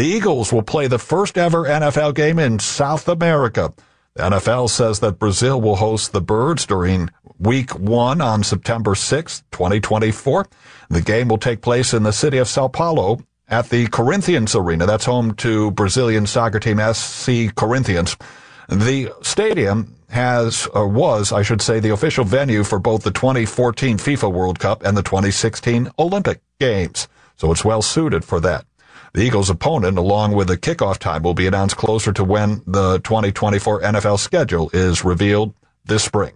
The Eagles will play the first ever NFL game in South America. The NFL says that Brazil will host the Birds during week one on September 6, 2024. The game will take place in the city of Sao Paulo at the Corinthians Arena. That's home to Brazilian soccer team SC Corinthians. The stadium has, or was, I should say, the official venue for both the 2014 FIFA World Cup and the 2016 Olympic Games. So it's well suited for that. The Eagles' opponent, along with the kickoff time, will be announced closer to when the 2024 NFL schedule is revealed this spring.